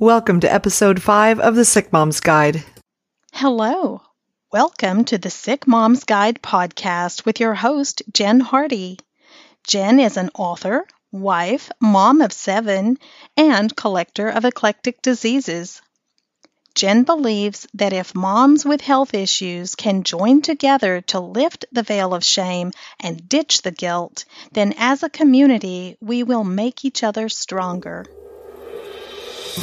Welcome to episode 5 of the Sick Mom's Guide. Hello. Welcome to the Sick Mom's Guide podcast with your host, Jen Hardy. Jen is an author, wife, mom of seven, and collector of eclectic diseases. Jen believes that if moms with health issues can join together to lift the veil of shame and ditch the guilt, then as a community we will make each other stronger. Hey,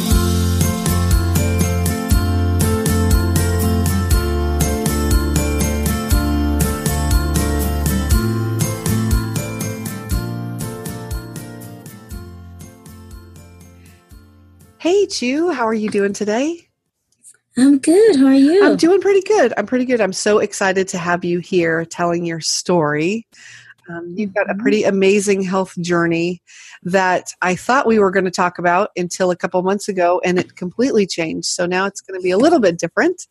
Chu, how are you doing today? I'm good. How are you? I'm doing pretty good. I'm pretty good. I'm so excited to have you here telling your story. Um, you've got a Mhm. pretty amazing health journey that I thought we were going to talk about until a couple months ago, and it completely changed. So now it's going to be a little bit different.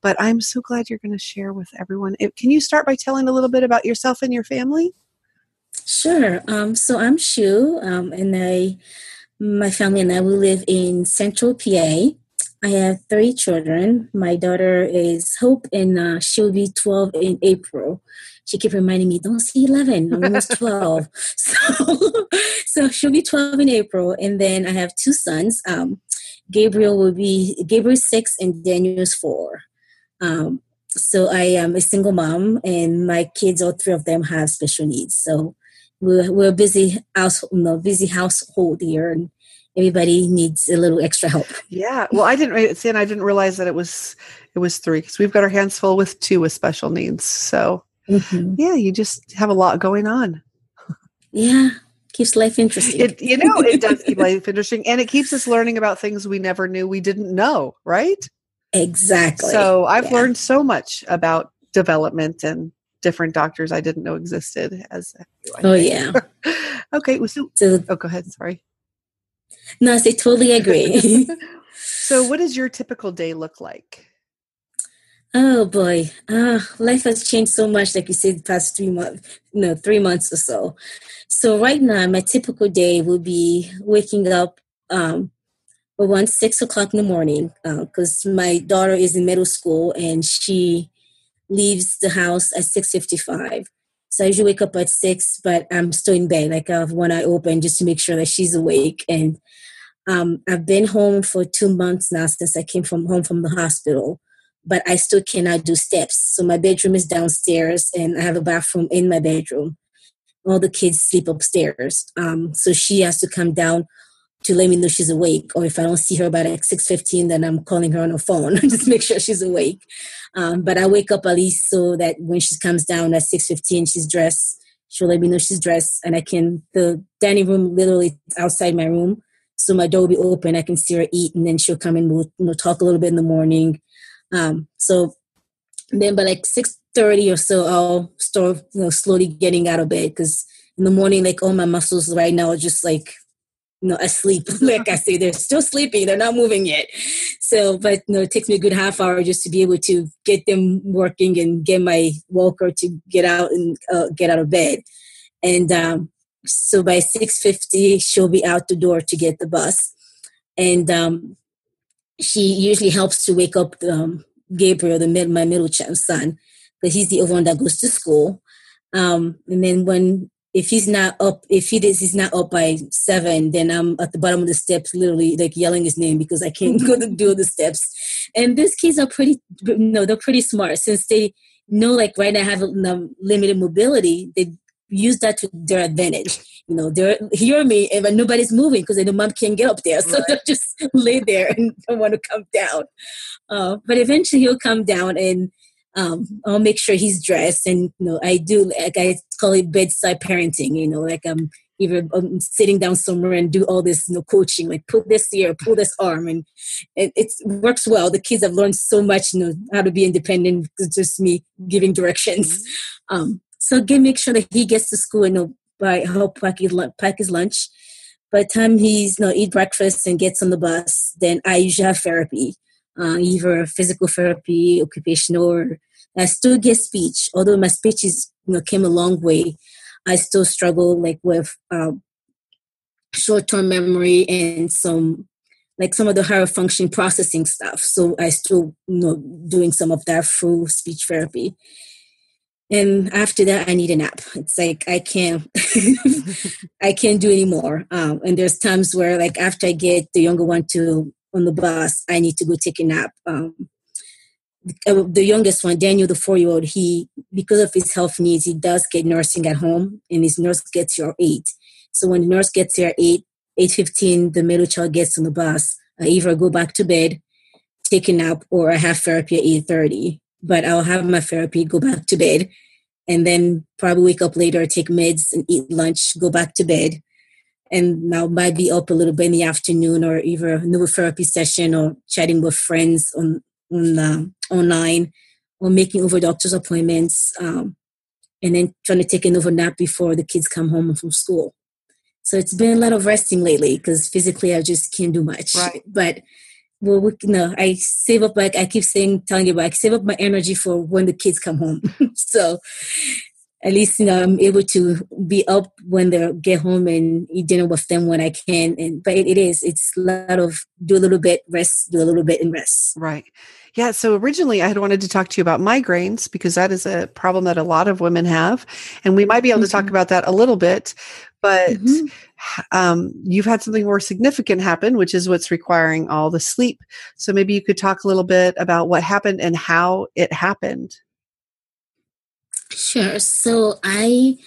But I'm so glad you're going to share with everyone. Can you start by telling a little bit about yourself and your family? Sure. Um, so I'm Shu, um, and I, my family and I, we live in Central PA. I have three children. My daughter is Hope, and uh, she'll be 12 in April. She kept reminding me, "Don't say 11. I'm almost 12." So, so she'll be 12 in April, and then I have two sons. Um, Gabriel will be Gabriel's six, and Daniel's four. Um, so I am a single mom, and my kids, all three of them, have special needs. So we're we're a busy house, you know, busy household here, and everybody needs a little extra help. Yeah. Well, I didn't see, and I didn't realize that it was it was three because we've got our hands full with two with special needs. So Mhm. yeah, you just have a lot going on. Yeah, keeps life interesting. It you know it does keep life interesting, and it keeps us learning about things we never knew we didn't know. Right. exactly. So I've Yeah. learned so much about development and different doctors I didn't know existed. As Oh yeah. okay. So So oh, go ahead. Sorry. no, I say totally agree. So, what does your typical day look like? Oh boy, uh, life has changed so much. Like you said, the past three months, no, three months or so. So right now, my typical day will be waking up um, around six o'clock in the morning because my daughter is in middle school and she leaves the house at six fifty-five. So I usually wake up at six, but I'm still in bed. Like I have one eye open just to make sure that she's awake. And um, I've been home for two months now since I came from home from the hospital, but I still cannot do steps. So my bedroom is downstairs, and I have a bathroom in my bedroom. All the kids sleep upstairs, um, so she has to come down to let me know she's awake. Or if I don't see her by like six fifteen, then I'm calling her on the phone just make sure she's awake. Um, but I wake up at least so that when she comes down at six fifteen, she's dressed. She'll let me know she's dressed, and I can. The dining room literally outside my room, so my door will be open. I can see her eat, and then she'll come and we'll you know, talk a little bit in the morning. Um, so then, by like six thirty or so, I'll start you know slowly getting out of bed because in the morning, like all my muscles right now are just like you know asleep. like I say, they're still sleeping; they're not moving yet. So, but you know, it takes me a good half hour just to be able to get them working and get my walker to get out and uh, get out of bed. And um, so by six fifty, she'll be out the door to get the bus, and um, she usually helps to wake up um, Gabriel, the mid, my middle child son, because he's the only one that goes to school. Um, and then when if he's not up, if he is he's not up by seven, then I'm at the bottom of the steps, literally like yelling his name because I can't go to do the steps. And these kids are pretty, no, they're pretty smart since they know like right now I have um, limited mobility. They use that to their advantage. You know, they're hear me, and but nobody's moving because the mom can't get up there, so Right. they'll just lay there and don't want to come down. Uh, but eventually he'll come down, and um, I'll make sure he's dressed. And you know, I do like I call it bedside parenting. You know, like I'm either um, sitting down somewhere and do all this you know coaching, like put this here, pull this arm, and it it's, works well. The kids have learned so much, you know, how to be independent. It's just me giving directions. Um, so again, make sure that he gets to school and by help pack his, pack his lunch. By the time he's you know, eat breakfast and gets on the bus, then I usually have therapy, uh, either physical therapy, occupational, or I still get speech. Although my speech is you know came a long way, I still struggle like with um, short term memory and some like some of the higher function processing stuff. So I still you know doing some of that through speech therapy. And after that, I need a nap. It's like I can't, I can't do anymore. Um, and there's times where, like, after I get the younger one to on the bus, I need to go take a nap. Um, uh, the youngest one, Daniel, the four-year-old, he because of his health needs, he does get nursing at home, and his nurse gets here at eight. So when the nurse gets here at eight, eight fifteen, the middle child gets on the bus. I either go back to bed, take a nap, or I have therapy at eight thirty but I'll have my therapy, go back to bed, and then probably wake up later, take meds and eat lunch, go back to bed. And now might be up a little bit in the afternoon or either a new therapy session or chatting with friends on, on uh, online or making over doctor's appointments um, and then trying to take another nap before the kids come home from school. So it's been a lot of resting lately because physically I just can't do much. Right. But well, we, no, I save up like I keep saying, telling you, but I save up my energy for when the kids come home. so at least you know I'm able to be up when they get home and eat dinner with them when I can. And but it, it is it's a lot of do a little bit, rest, do a little bit, and rest. Right. Yeah. So originally, I had wanted to talk to you about migraines because that is a problem that a lot of women have, and we might be able mm-hmm. to talk mm-hmm. about that a little bit. But mm-hmm um, you've had something more significant happen, which is what's requiring all the sleep. So maybe you could talk a little bit about what happened and how it happened. Sure. So I,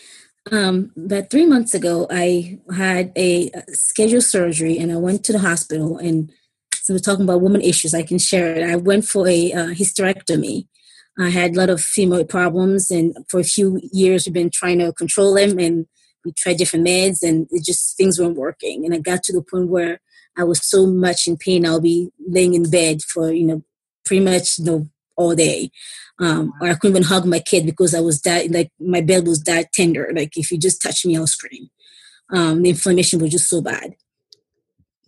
um, about three months ago, I had a scheduled surgery and I went to the hospital. And so we're talking about woman issues. I can share it. I went for a uh, hysterectomy. I had a lot of female problems, and for a few years, we've been trying to control them and we tried different meds and it just things weren't working and i got to the point where i was so much in pain i'll be laying in bed for you know pretty much you know all day. Um, or i couldn't even hug my kid because i was that like my bed was that tender. Like if you just touch me i'll scream. Um, the inflammation was just so bad.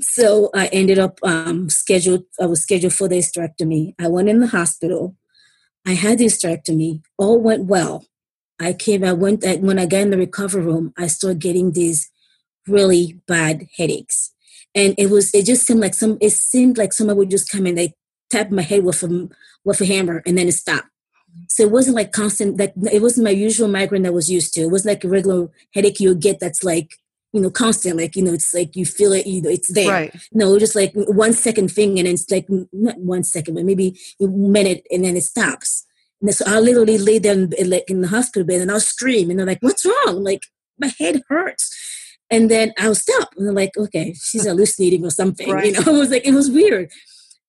So i ended up um, scheduled i was scheduled for the hysterectomy. I went in the hospital. I had the hysterectomy. All went well. I came, I went, when I got in the recovery room, I started getting these really bad headaches. And it was, it just seemed like some, it seemed like someone would just come and they tap my head with a, with a hammer and then it stopped. So it wasn't like constant, like it wasn't my usual migraine that was used to. It wasn't like a regular headache you get that's like, you know, constant, like, you know, it's like you feel it, you know, it's there. Right. No, just like one second thing and it's like, not one second, but maybe a minute and then it stops. And so I literally lay there in, like in the hospital bed and I'll scream and they're like, what's wrong? Like my head hurts. And then I'll stop and they're like, okay, she's hallucinating or something. Right. You know, it was like, it was weird.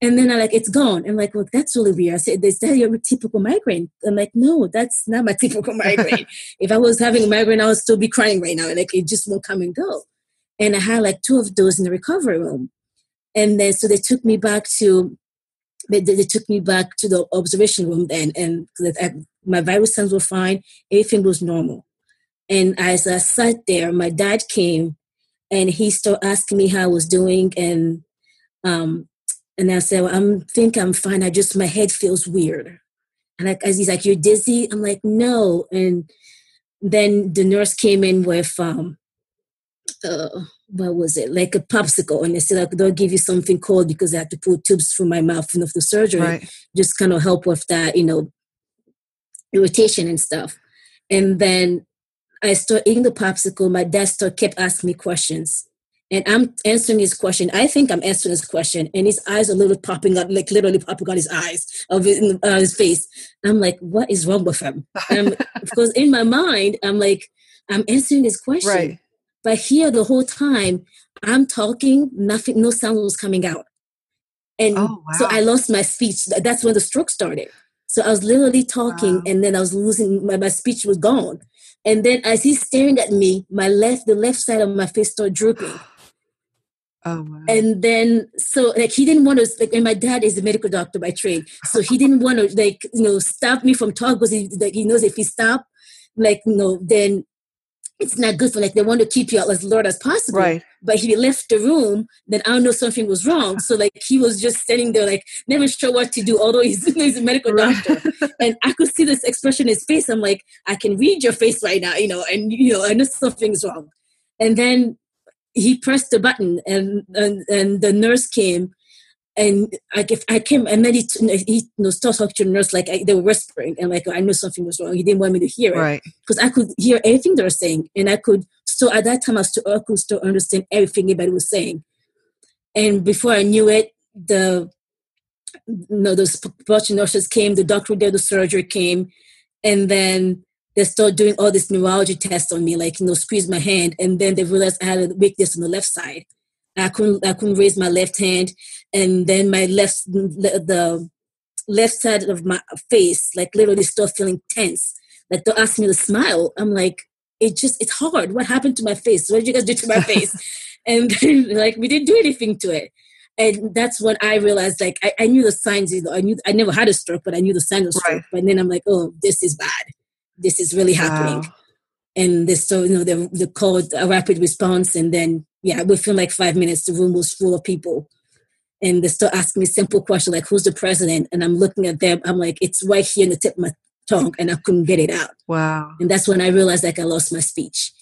And then I like, it's gone. I'm like, well, that's really weird. I said, is that your typical migraine? I'm like, no, that's not my typical migraine. if I was having a migraine, I would still be crying right now. Like it just won't come and go. And I had like two of those in the recovery room. And then so they took me back to they, they took me back to the observation room then, and my vital signs were fine. Everything was normal. And as I sat there, my dad came and he started asking me how I was doing, and um, and I said, well, "I'm think I'm fine. I just my head feels weird." And as he's like, "You're dizzy?" I'm like, "No." And then the nurse came in with um, uh, what was it like a popsicle and they said like they'll give you something cold because i had to put tubes through my mouth and the surgery right. just kind of help with that you know irritation and stuff and then i started eating the popsicle my dad started kept asking me questions and i'm answering his question i think i'm answering his question and his eyes are literally popping up like literally popping on his eyes of his, uh, his face i'm like what is wrong with him because in my mind i'm like i'm answering his question right but here, the whole time, I'm talking, nothing, no sound was coming out. And oh, wow. so I lost my speech. That's when the stroke started. So I was literally talking, wow. and then I was losing my, my speech was gone. And then as he's staring at me, my left, the left side of my face started drooping. Oh, wow. And then, so like he didn't want to, like, and my dad is a medical doctor by trade, so he didn't want to, like, you know, stop me from talking because he, like, he knows if he stop, like, you know, then it's not good for like they want to keep you out as Lord as possible. Right. But he left the room, then I know something was wrong. So like he was just standing there, like never sure what to do, although he's, he's a medical right. doctor. and I could see this expression in his face. I'm like, I can read your face right now, you know, and you know, I know something's wrong. And then he pressed the button and, and, and the nurse came and like if I came and then he, he you know, started talking to the nurse like I, they were whispering and like I knew something was wrong. He didn't want me to hear it right because I could hear everything they were saying and I could so at that time I, still, I could still understand everything anybody was saying. And before I knew it, the you know those bunch nurses came, the doctor did the surgery came, and then they started doing all this neurology tests on me, like you know, squeeze my hand, and then they realized I had a weakness on the left side. I couldn't I couldn't raise my left hand, and then my left the left side of my face like literally started feeling tense. Like they asked me to smile. I'm like, it just it's hard. What happened to my face? What did you guys do to my face? and like we didn't do anything to it. And that's when I realized like I, I knew the signs, you know, I knew I never had a stroke, but I knew the signs of stroke. Right. But then I'm like, oh, this is bad. This is really happening. Wow. And this so you know they they called a rapid response and then yeah, within like five minutes, the room was full of people. And they start asking me simple questions like, who's the president? And I'm looking at them, I'm like, it's right here in the tip of my tongue, and I couldn't get it out. Wow. And that's when I realized like I lost my speech.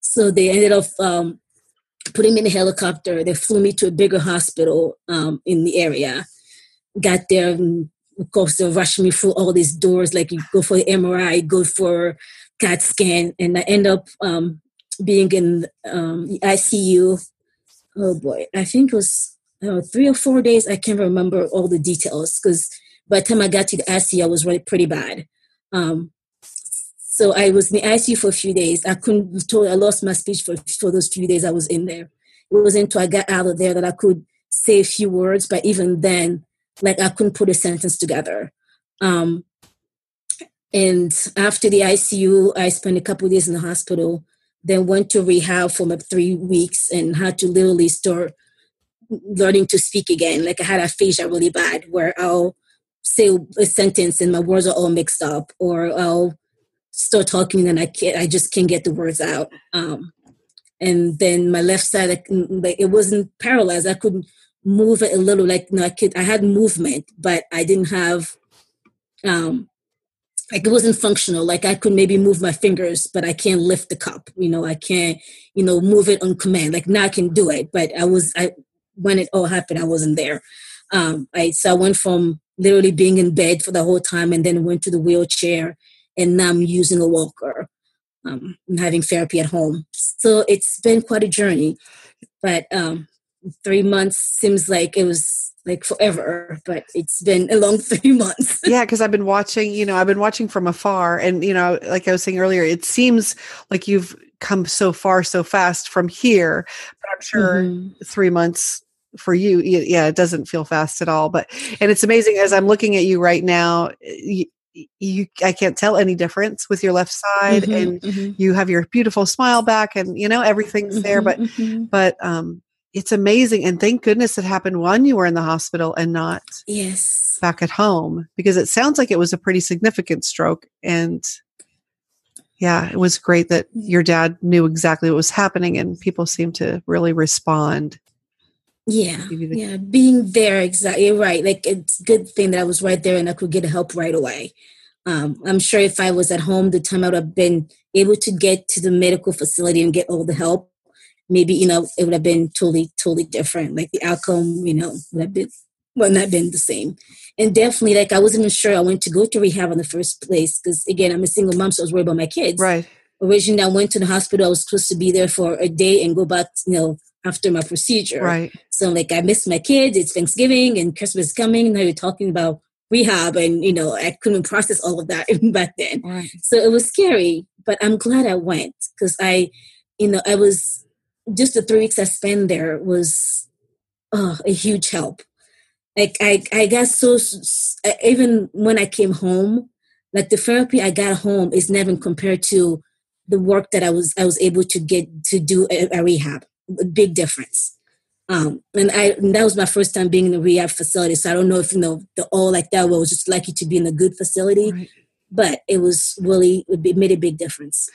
So they ended up um, putting me in a helicopter. They flew me to a bigger hospital um, in the area. Got there, and course, they rushed me through all these doors. Like you go for the MRI, go for CAT scan, and I end up um, being in um, ICU. Oh boy, I think it was know, three or four days. I can't remember all the details because by the time I got to the ICU, I was really pretty bad. Um, so I was in the ICU for a few days. I couldn't. I lost my speech for for those few days I was in there. It wasn't until I got out of there that I could say a few words. But even then, like I couldn't put a sentence together. Um, and after the ICU, I spent a couple days in the hospital then went to rehab for about three weeks and had to literally start learning to speak again. Like I had aphasia really bad where I'll say a sentence and my words are all mixed up or I'll start talking and I can't, I just can't get the words out. Um, and then my left side, like it wasn't paralyzed. I couldn't move it a little. Like you know, I could, I had movement, but I didn't have um, like it wasn't functional. Like i could maybe move my fingers but i can't lift the cup you know i can't you know move it on command. Like now i can do it but i was i when it all happened i wasn't there. Um i so i went from literally being in bed for the whole time and then went to the wheelchair and now i'm using a walker um and having therapy at home. So it's been quite a journey but um three months seems like it was like forever, but it's been a long three months. yeah, because I've been watching, you know, I've been watching from afar. And, you know, like I was saying earlier, it seems like you've come so far so fast from here. But I'm sure mm-hmm. three months for you, yeah, it doesn't feel fast at all. But, and it's amazing as I'm looking at you right now, you, you I can't tell any difference with your left side mm-hmm, and mm-hmm. you have your beautiful smile back and you know everything's there but mm-hmm, mm-hmm. but um it's amazing and thank goodness it happened when you were in the hospital and not yes. back at home because it sounds like it was a pretty significant stroke and yeah it was great that your dad knew exactly what was happening and people seemed to really respond. Yeah the- yeah being there exactly right like it's a good thing that i was right there and i could get help right away. Um, i'm sure if i was at home the time i would have been able to get to the medical facility and get all the help maybe you know it would have been totally totally different. Like the outcome you know would have been would not been the same. And definitely like i wasn't even sure i went to go to rehab in the first place because again i'm a single mom so i was worried about my kids. Right. Originally i went to the hospital. I was supposed to be there for a day and go back you know after my procedure. Right. So like i missed my kids. It's thanksgiving and christmas is coming. Now you're talking about rehab and you know i couldn't process all of that back then. Right. so it was scary but i'm glad i went because i you know i was just the three weeks I spent there was uh, a huge help. Like I, I got so even when I came home, like the therapy I got home is never compared to the work that I was I was able to get to do a, a rehab. A big difference. Um, and I and that was my first time being in a rehab facility. So I don't know if you know the all like that. Well, was just lucky to be in a good facility, right. but it was really it made a big difference.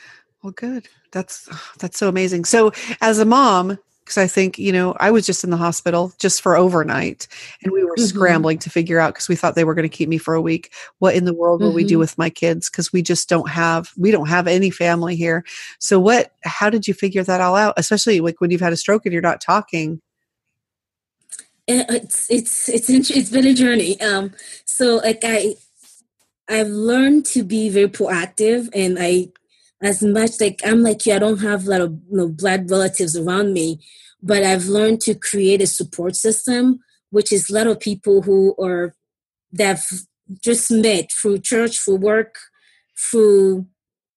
Well, good. That's that's so amazing. So, as a mom, because I think, you know, I was just in the hospital just for overnight and we were mm-hmm. scrambling to figure out because we thought they were going to keep me for a week. What in the world will mm-hmm. we do mm-hmm. with my kids? Because we just don't have, we don't have any family here. So, what, how did you figure that all out? Especially like when you've had a stroke and you're not talking. Eh, it's, it's, it's, it's been a journey. Um, so like I, I've learned to be very proactive and I as much like I'm like you, I don't have a lot of you know, blood relatives around me, but I've learned to create a support system, which is a lot of people who are that have just met through church, through work, through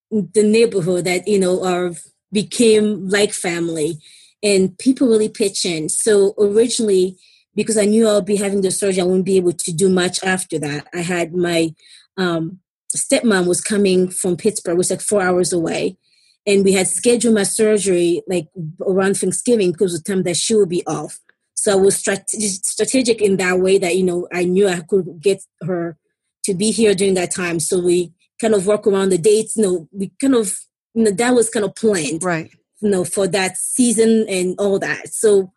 the neighborhood that you know are became like family, and people really pitch in. So originally, because I knew I'll be having the surgery, I wouldn't be able to do much after that. I had my um, stepmom was coming from Pittsburgh, which was like four hours away. And we had scheduled my surgery like around Thanksgiving because of the time that she would be off. So I was strategic in that way that, you know, I knew I could get her to be here during that time. So we kind of work around the dates. You know, we kind of, you know, that was kind of planned. Right. You know, for that season and all that. So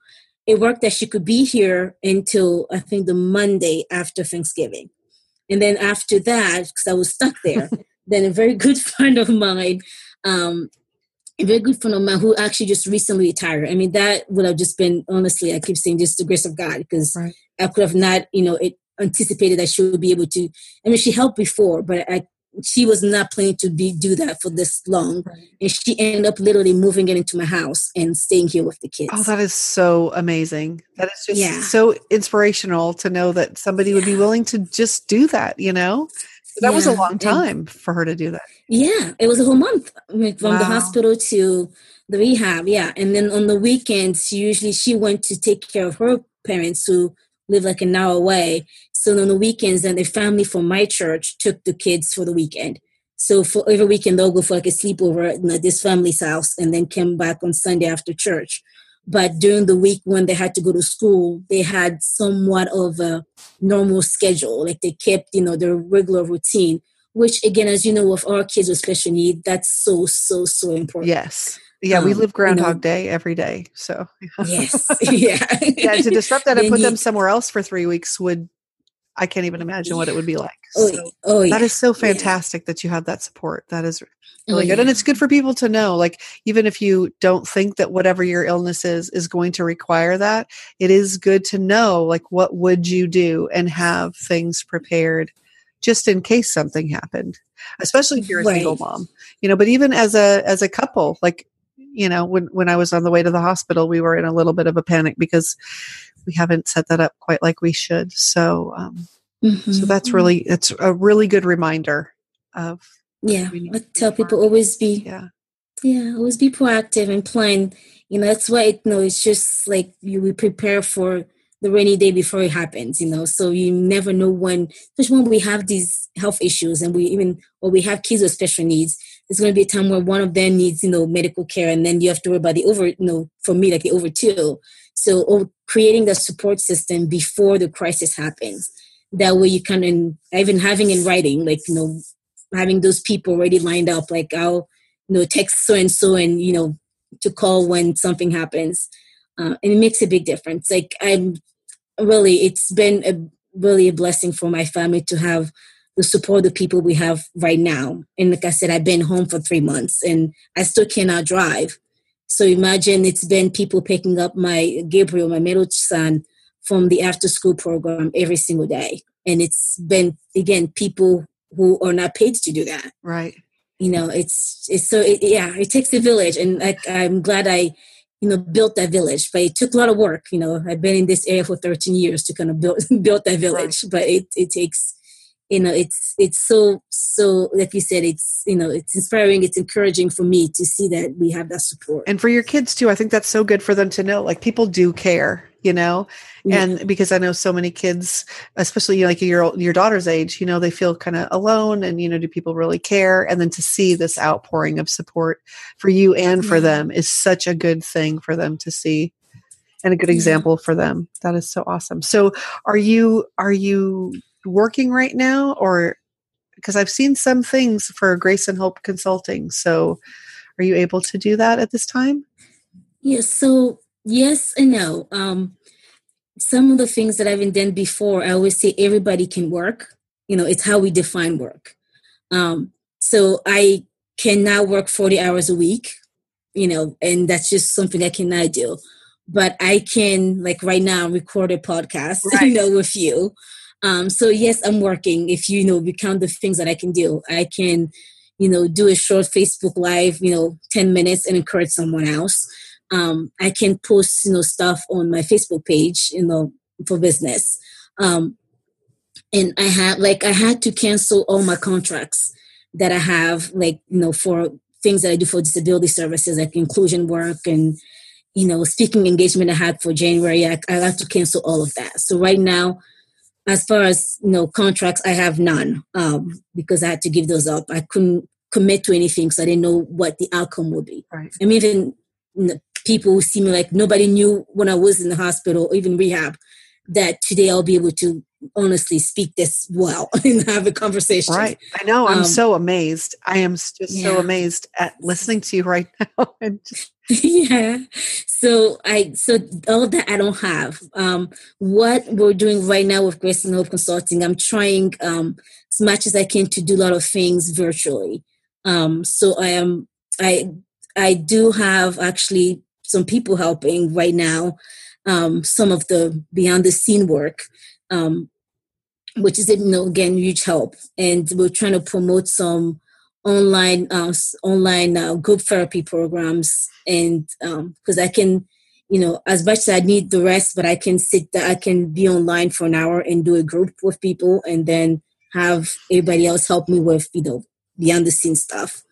it worked that she could be here until I think the Monday after Thanksgiving. And then after that, because I was stuck there, then a very good friend of mine, um, a very good friend of mine who actually just recently retired. I mean, that would have just been honestly, I keep saying just the grace of God because right. I could have not, you know, it anticipated that she would be able to. I mean, she helped before, but I she was not planning to be do that for this long right. and she ended up literally moving it into my house and staying here with the kids oh that is so amazing that is just yeah. so inspirational to know that somebody yeah. would be willing to just do that you know that yeah. was a long time and, for her to do that yeah it was a whole month from wow. the hospital to the rehab yeah and then on the weekends usually she went to take care of her parents who live like an hour away so on the weekends, then the family from my church took the kids for the weekend. So for every weekend, they'll go for like a sleepover at this family's house and then came back on Sunday after church. But during the week when they had to go to school, they had somewhat of a normal schedule. Like they kept, you know, their regular routine, which again, as you know, with our kids with special need, that's so, so, so important. Yes. Yeah, um, we live Groundhog you know, Day every day. So yes, yeah, yeah. To disrupt that and put you, them somewhere else for three weeks would I can't even imagine what it would be like. Oh, so oh yeah. That is so fantastic yeah. that you have that support. That is really oh, good. Yeah. And it's good for people to know, like, even if you don't think that whatever your illness is is going to require that, it is good to know, like, what would you do and have things prepared just in case something happened, especially if you're a right. single mom, you know, but even as a, as a couple, like, you know, when, when I was on the way to the hospital, we were in a little bit of a panic because we haven't set that up quite like we should. So, um, mm-hmm. so that's really it's a really good reminder of. Yeah, I tell people always be yeah yeah always be proactive and plan. You know that's why it, you know it's just like you we prepare for the rainy day before it happens, you know. So you never know when, especially when we have these health issues and we even or we have kids with special needs. There's going to be a time where one of them needs, you know, medical care, and then you have to worry about the over, you know, for me like the over two. So creating the support system before the crisis happens. That way you can, and even having in writing, like, you know, having those people already lined up, like I'll, you know, text so and so and, you know, to call when something happens. Uh, and it makes a big difference. Like I'm really, it's been a really a blessing for my family to have the support of the people we have right now. And like I said, I've been home for three months and I still cannot drive. So imagine it's been people picking up my Gabriel, my middle son, from the after school program every single day. And it's been, again, people who are not paid to do that. Right. You know, it's, it's so, it, yeah, it takes a village. And I, I'm glad I, you know, built that village, but it took a lot of work. You know, I've been in this area for 13 years to kind of build, build that village, right. but it, it takes, you know it's it's so so like you said it's you know it's inspiring it's encouraging for me to see that we have that support. And for your kids too i think that's so good for them to know like people do care you know? Yeah. and because i know so many kids especially like your your daughter's age you know they feel kind of alone and you know do people really care? And then to see this outpouring of support for you and for yeah. them is such a good thing for them to see and a good example for them. That is so awesome. So are you are you working right now or because I've seen some things for Grace and Hope Consulting. So are you able to do that at this time? Yes. So yes and no. Um, some of the things that I've done before, I always say everybody can work. You know, it's how we define work. Um, so I cannot work 40 hours a week, you know, and that's just something I cannot do. But I can, like right now, record a podcast, right. you know, with you. Um, so yes, I'm working. If you know, we count the things that I can do, I can, you know, do a short Facebook live, you know, 10 minutes and encourage someone else. Um, I can post, you know, stuff on my Facebook page, you know, for business. Um, and I had like I had to cancel all my contracts that I have, like you know, for things that I do for disability services, like inclusion work and you know, speaking engagement I had for January. I, I had to cancel all of that. So right now, as far as you know, contracts, I have none um, because I had to give those up. I couldn't commit to anything because I didn't know what the outcome would be. Right. I mean, even you know, people who see me like nobody knew when I was in the hospital, or even rehab, that today I'll be able to honestly speak this well and have a conversation. Right. I know. I'm um, so amazed. I am just yeah. so amazed at listening to you right now. and just- yeah. So I so all that I don't have. Um, what we're doing right now with Grace and Hope Consulting, I'm trying um, as much as I can to do a lot of things virtually. Um, so I am I I do have actually some people helping right now. Um, some of the beyond the scene work um, which is you know again huge help. And we're trying to promote some online uh, online uh, group therapy programs, and because um, I can, you know, as much as I need the rest, but I can sit, I can be online for an hour and do a group with people, and then have everybody else help me with you know beyond the scene stuff.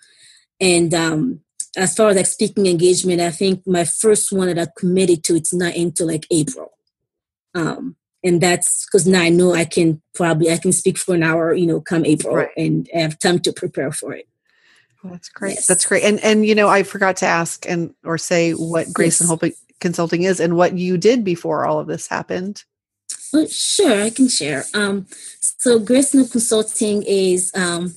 And um, as far as like speaking engagement, I think my first one that I committed to it's not until like April. Um, and that's because now I know I can probably I can speak for an hour, you know, come April, right. and have time to prepare for it. Well, that's great. Yes. That's great. And and you know, I forgot to ask and or say what Grace yes. and Hope Consulting is and what you did before all of this happened. Well, sure, I can share. Um, so Grace and Hope Consulting is um,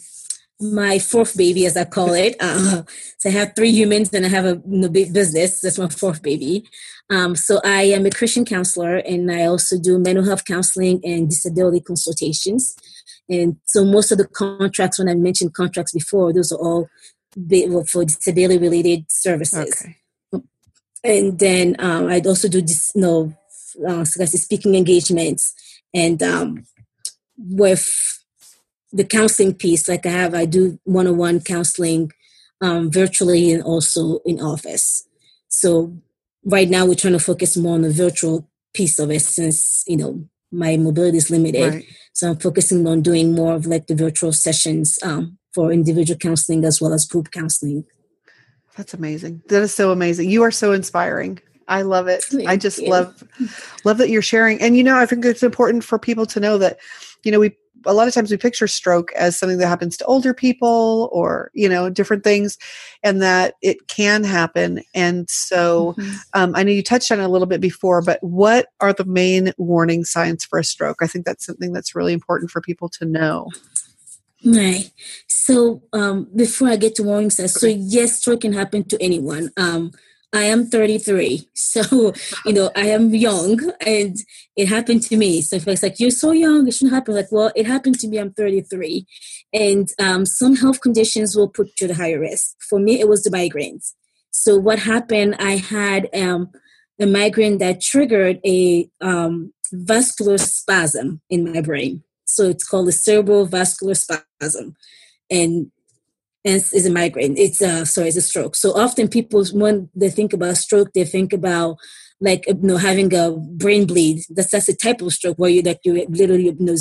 my fourth baby, as I call it. Uh, so I have three humans, and I have a you know, big business. That's my fourth baby. Um, so I am a Christian counselor, and I also do mental health counseling and disability consultations. And so most of the contracts, when I mentioned contracts before, those are all for disability related services. Okay. And then um, I'd also do this, you know, uh, so speaking engagements and um, with the counseling piece. Like I have, I do one-on-one counseling um, virtually and also in office. So right now we're trying to focus more on the virtual piece of it since you know my mobility is limited. Right. so i'm focusing on doing more of like the virtual sessions um, for individual counseling as well as group counseling. That's amazing. That is so amazing. You are so inspiring. I love it. I just love love that you're sharing. And you know i think it's important for people to know that you know we a lot of times we picture stroke as something that happens to older people or you know different things and that it can happen and so mm-hmm. um, i know you touched on it a little bit before but what are the main warning signs for a stroke? I think that's something that's really important for people to know. Right. So um, before i get to warning signs so yes stroke can happen to anyone. Um, I am 33. So, you know, I am young and it happened to me. So it's like, you're so young, it shouldn't happen. Like, well, it happened to me. I'm 33. And um, some health conditions will put you at higher risk. For me, it was the migraines. So what happened, I had um, a migraine that triggered a um, vascular spasm in my brain. So it's called a cerebral vascular spasm. And and it's a migraine. It's a sorry, it's a stroke. So often people when they think about stroke, they think about like you know having a brain bleed. That's that's a type of stroke where you like you literally you know,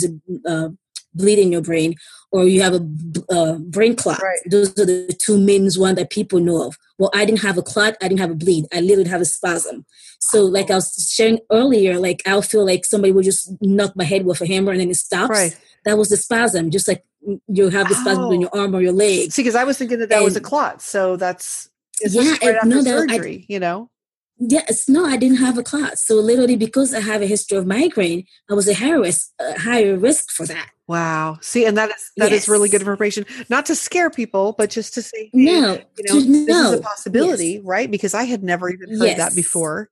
uh, bleed in your brain, or you have a uh, brain clot. Right. Those are the two main ones that people know of. Well, I didn't have a clot. I didn't have a bleed. I literally have a spasm. So, like I was sharing earlier, like I'll feel like somebody would just knock my head with a hammer and then it stops. Right. That was the spasm, just like you have the spasm oh. in your arm or your leg. See, because I was thinking that that and, was a clot. So that's it's yeah, right after no, surgery, I, you know. Yes, no, I didn't have a clot. So literally, because I have a history of migraine, I was a higher risk, higher risk for that. Wow. See, and that is that yes. is really good information. Not to scare people, but just to say, hey, no, you know, this no. is a possibility, yes. right? Because I had never even heard yes. that before.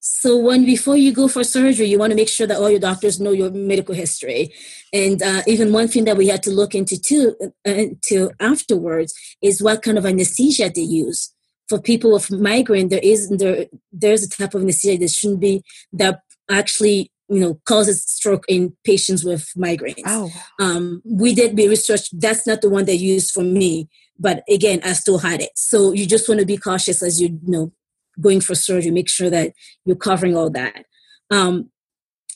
So when before you go for surgery, you want to make sure that all your doctors know your medical history. And uh, even one thing that we had to look into too, uh, to afterwards is what kind of anesthesia they use for people with migraine, there is there there's a type of anesthesia that shouldn't be that actually you know causes stroke in patients with migraines. Oh. Um, we did be research. That's not the one they used for me, but again, I still had it. So you just want to be cautious as you, you know going for surgery. Make sure that you're covering all that. Um,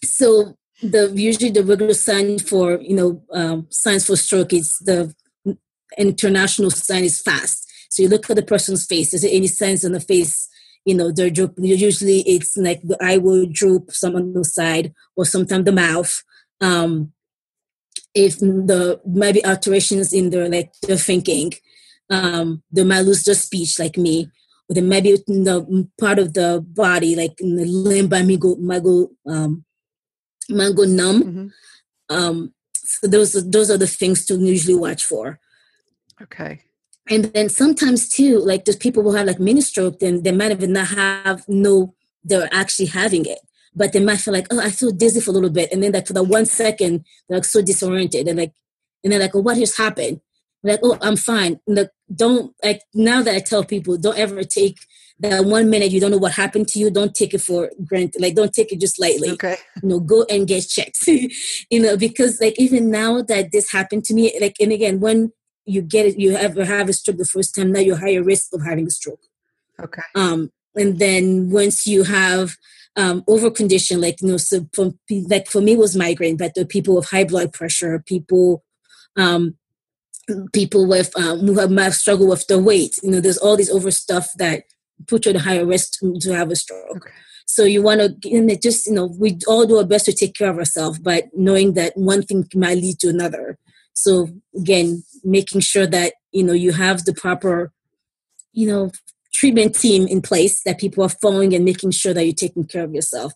so the usually the regular sign for you know um, signs for stroke is the international sign is fast so you look at the person's face. Is there any signs on the face? You know, they're droop. Usually, it's like the eye will droop, some on the side, or sometimes the mouth. Um, if the maybe alterations in their like their thinking, um, they might lose their speech, like me, or they might be in the part of the body, like in the limb, might go, might go, um, might go numb. Mm-hmm. Um, so those those are the things to usually watch for. Okay and then sometimes too like those people will have like mini stroke then they might even not have no they're actually having it but they might feel like oh i feel dizzy for a little bit and then like for the one second they're like so disoriented and like and they're like oh what just happened like oh i'm fine like don't like now that i tell people don't ever take that one minute you don't know what happened to you don't take it for granted like don't take it just lightly okay you know go and get checked you know because like even now that this happened to me like and again when you get it, you ever have a stroke the first time, now you're higher risk of having a stroke. Okay. Um, and then once you have um, over condition, like you know, so for, like for me was migraine, but the people with high blood pressure, people, um, people with um, who have might struggle with the weight. You know, there's all these over stuff that put you at a higher risk to, to have a stroke. Okay. So you want to, just you know, we all do our best to take care of ourselves, but knowing that one thing might lead to another. So again, making sure that you know you have the proper, you know, treatment team in place that people are following and making sure that you're taking care of yourself.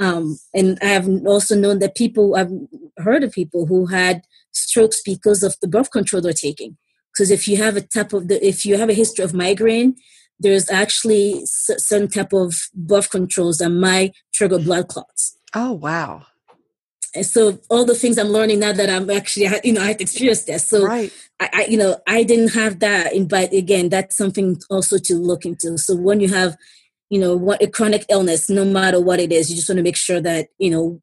Um, and I have also known that people I've heard of people who had strokes because of the birth control they're taking. Because if you have a type of the, if you have a history of migraine, there's actually certain type of birth controls that might trigger blood clots. Oh wow! And so all the things I'm learning now that I'm actually, you know, I had experienced this. So, right. I, I, you know, I didn't have that, but again, that's something also to look into. So when you have, you know, what a chronic illness, no matter what it is, you just want to make sure that you know,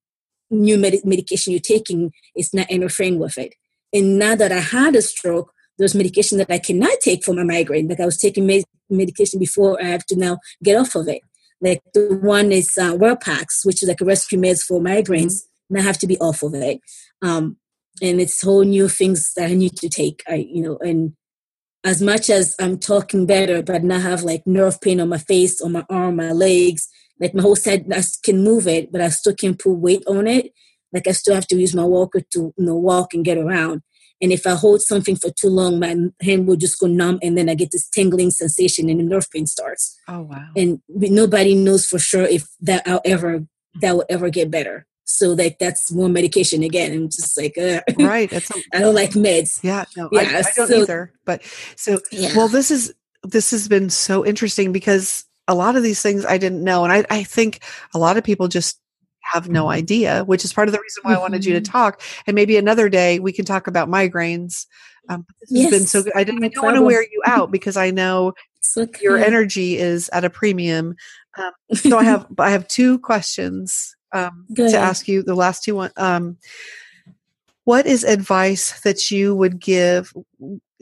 new med- medication you're taking is not interfering with it. And now that I had a stroke, there's medication that I cannot take for my migraine. Like I was taking med- medication before, I have to now get off of it. Like the one is uh, Relpax, which is like a rescue meds for migraines. Mm-hmm and I have to be off of it. Um, and it's whole new things that I need to take. I, you know, and as much as I'm talking better, but not have like nerve pain on my face, on my arm, my legs, like my whole side, I can move it, but I still can't put weight on it. Like I still have to use my walker to, you know, walk and get around. And if I hold something for too long, my hand will just go numb, and then I get this tingling sensation, and the nerve pain starts. Oh wow! And nobody knows for sure if that I'll ever that will ever get better. So like that's more medication again. and just like, uh, right. That's I don't like meds. Yeah, no, yeah, I, I don't so, either. But so, yeah. well, this is this has been so interesting because a lot of these things I didn't know, and I, I think a lot of people just have no idea, which is part of the reason why I wanted you to mm-hmm. talk. And maybe another day we can talk about migraines. Um, this yes. has been so good. I didn't, I don't want to wear you out because I know okay. your energy is at a premium. Um, so I have I have two questions um, to ask you the last two one. Um, what is advice that you would give?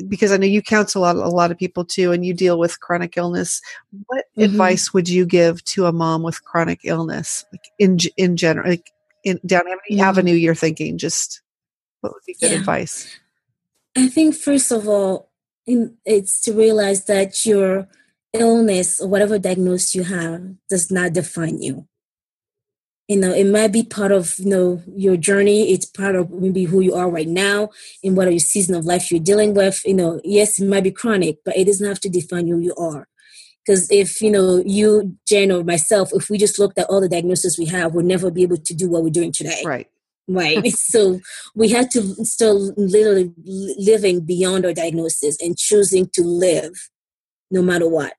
Because I know you counsel a lot, a lot of people too, and you deal with chronic illness. What mm-hmm. advice would you give to a mom with chronic illness, like in in general, like in, down any mm-hmm. avenue you're thinking? Just what would be good yeah. advice? I think first of all, it's to realize that your illness or whatever diagnosis you have does not define you you know it might be part of you know your journey it's part of maybe who you are right now and what are your season of life you're dealing with you know yes it might be chronic but it doesn't have to define who you are Because if you know you, Jen, or myself, if we just looked at all the diagnoses we have, we'll never be able to do what we're doing today. Right. Right. so we had to still literally living beyond our diagnosis and choosing to live no matter what.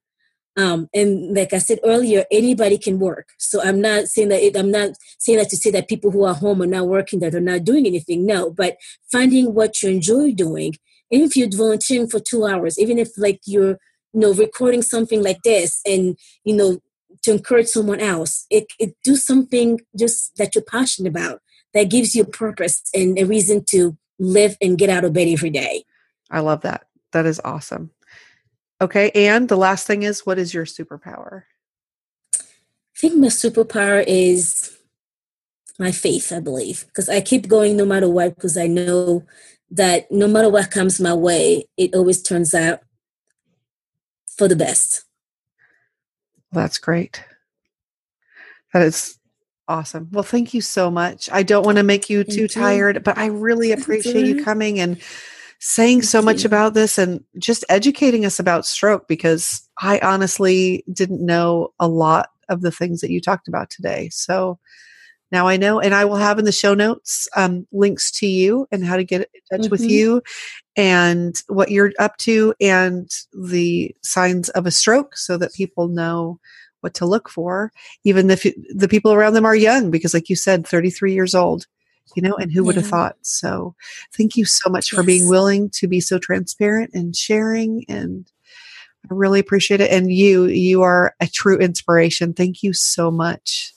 Um, and like I said earlier, anybody can work. So I'm not saying that it, I'm not saying that to say that people who are home are not working, that they're not doing anything. No, but finding what you enjoy doing, even if you're volunteering for two hours, even if like you're, you know, recording something like this and, you know, to encourage someone else, it, it do something just that you're passionate about that gives you a purpose and a reason to live and get out of bed every day. I love that. That is awesome. Okay. And the last thing is what is your superpower? I think my superpower is my faith, I believe, because I keep going no matter what, because I know that no matter what comes my way, it always turns out for the best. That's great. That is awesome. Well, thank you so much. I don't want to make you too you. tired, but I really appreciate you coming and saying so much about this and just educating us about stroke because I honestly didn't know a lot of the things that you talked about today. So now I know, and I will have in the show notes um, links to you and how to get in touch mm-hmm. with you and what you're up to and the signs of a stroke so that people know what to look for, even if the people around them are young, because, like you said, 33 years old you know, and who would have thought? So thank you so much yes. for being willing to be so transparent and sharing and I really appreciate it. And you, you are a true inspiration. Thank you so much.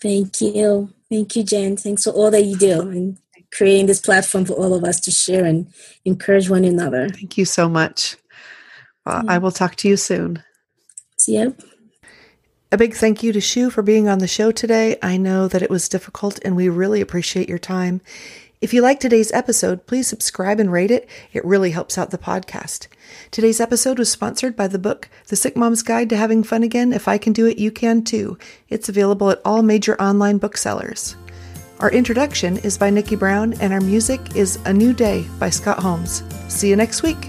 Thank you. Thank you, Jen. Thanks for all that you do and creating this platform for all of us to share and encourage one another. Thank you so much. I will talk to you soon. Yep. A big thank you to Shu for being on the show today. I know that it was difficult and we really appreciate your time. If you like today's episode, please subscribe and rate it. It really helps out the podcast. Today's episode was sponsored by the book, The Sick Mom's Guide to Having Fun Again. If I Can Do It, You Can Too. It's available at all major online booksellers. Our introduction is by Nikki Brown, and our music is A New Day by Scott Holmes. See you next week.